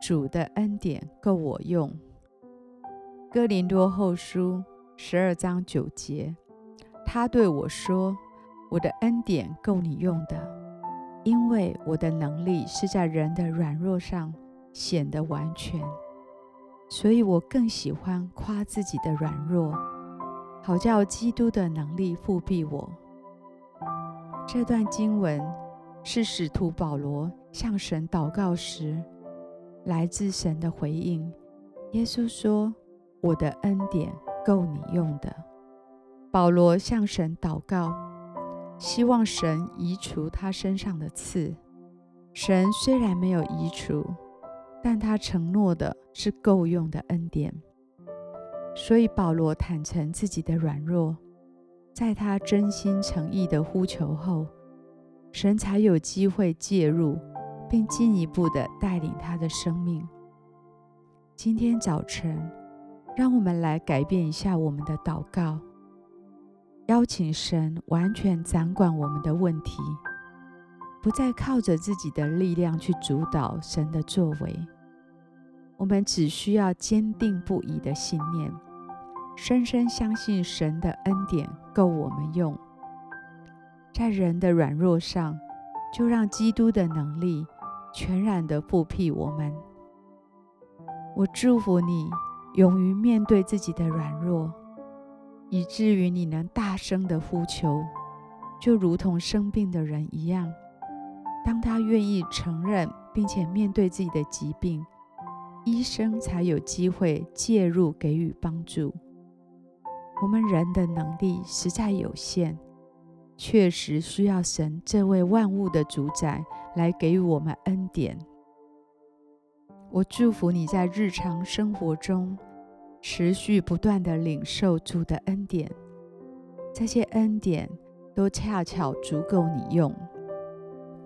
主的恩典够我用”。哥林多后书十二章九节，他对我说：“我的恩典够你用的，因为我的能力是在人的软弱上显得完全。所以我更喜欢夸自己的软弱。”好叫基督的能力覆庇我。这段经文是使徒保罗向神祷告时，来自神的回应。耶稣说：“我的恩典够你用的。”保罗向神祷告，希望神移除他身上的刺。神虽然没有移除，但他承诺的是够用的恩典。所以保罗坦诚自己的软弱，在他真心诚意的呼求后，神才有机会介入，并进一步的带领他的生命。今天早晨，让我们来改变一下我们的祷告，邀请神完全掌管我们的问题，不再靠着自己的力量去主导神的作为。我们只需要坚定不移的信念。深深相信神的恩典够我们用，在人的软弱上，就让基督的能力全然的覆庇我们。我祝福你，勇于面对自己的软弱，以至于你能大声的呼求，就如同生病的人一样。当他愿意承认并且面对自己的疾病，医生才有机会介入给予帮助。我们人的能力实在有限，确实需要神这位万物的主宰来给予我们恩典。我祝福你在日常生活中持续不断地领受主的恩典，这些恩典都恰巧足够你用。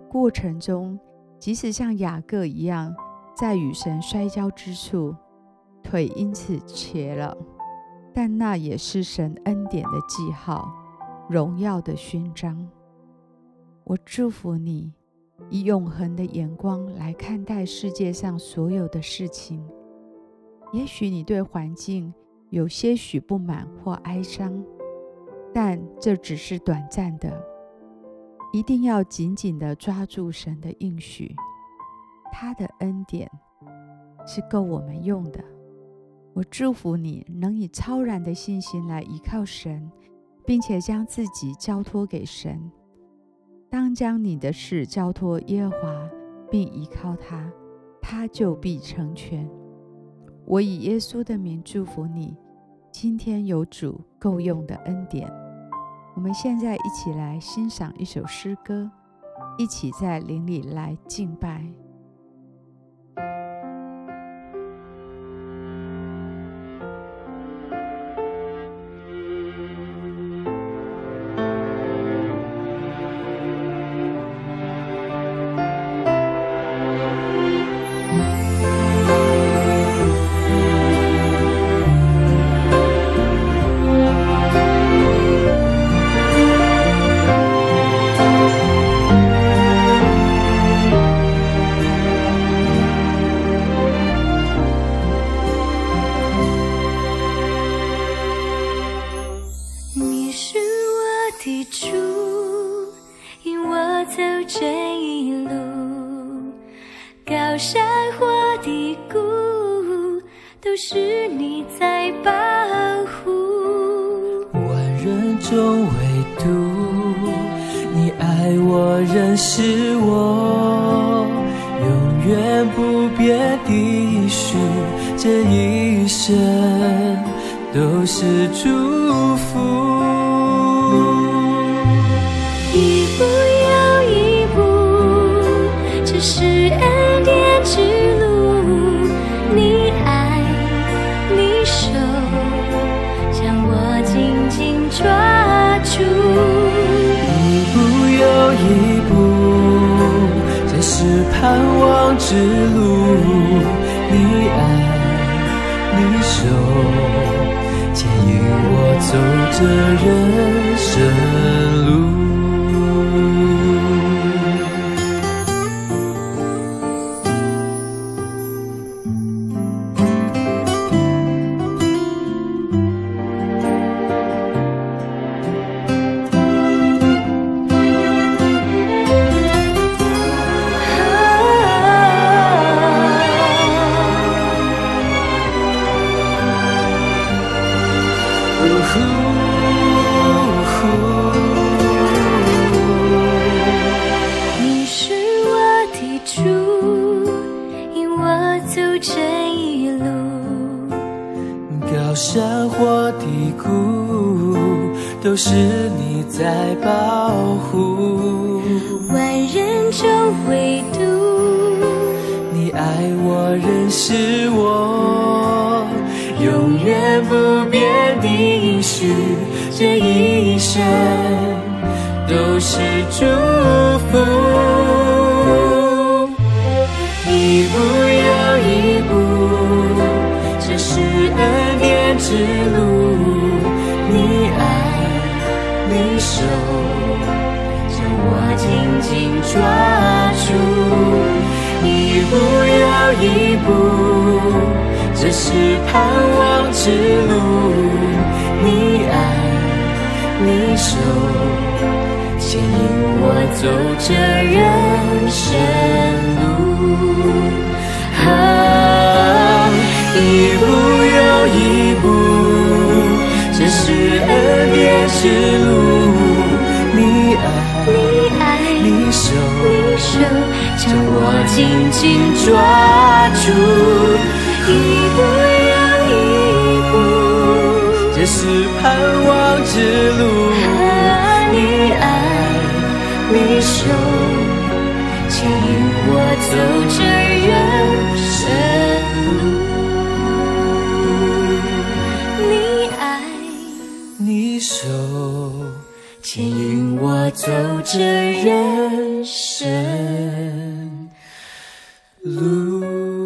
过程中，即使像雅各一样在与神摔跤之处，腿因此瘸了。但那也是神恩典的记号，荣耀的勋章。我祝福你，以永恒的眼光来看待世界上所有的事情。也许你对环境有些许不满或哀伤，但这只是短暂的。一定要紧紧地抓住神的应许，他的恩典是够我们用的。我祝福你能以超然的信心来依靠神，并且将自己交托给神。当将你的事交托耶和华，并依靠他，他就必成全。我以耶稣的名祝福你，今天有主够用的恩典。我们现在一起来欣赏一首诗歌，一起在灵里来敬拜。都是你在保护。万人中唯独你爱我，认识我，永远不变的许，这一生都是祝福。之路，你爱，你守，牵引我走这人生路。你是我的主，引我走这一路。高山或低谷，都是你在保护。万人中唯独你爱我，认识我，永远不变的应许，这一生都是祝福。一步又一步，这是恩典之路。你爱，你手，将我紧紧抓住。一步又一步，这是盼望之路。手，牵引我走这人生路。啊，一步又一步，这是恩典之路。你爱，你爱，你手，你手将我紧紧抓住，一步又一步，这是盼望之路。你爱你手牵引我走这人生路。你爱你手牵引我走这人生路。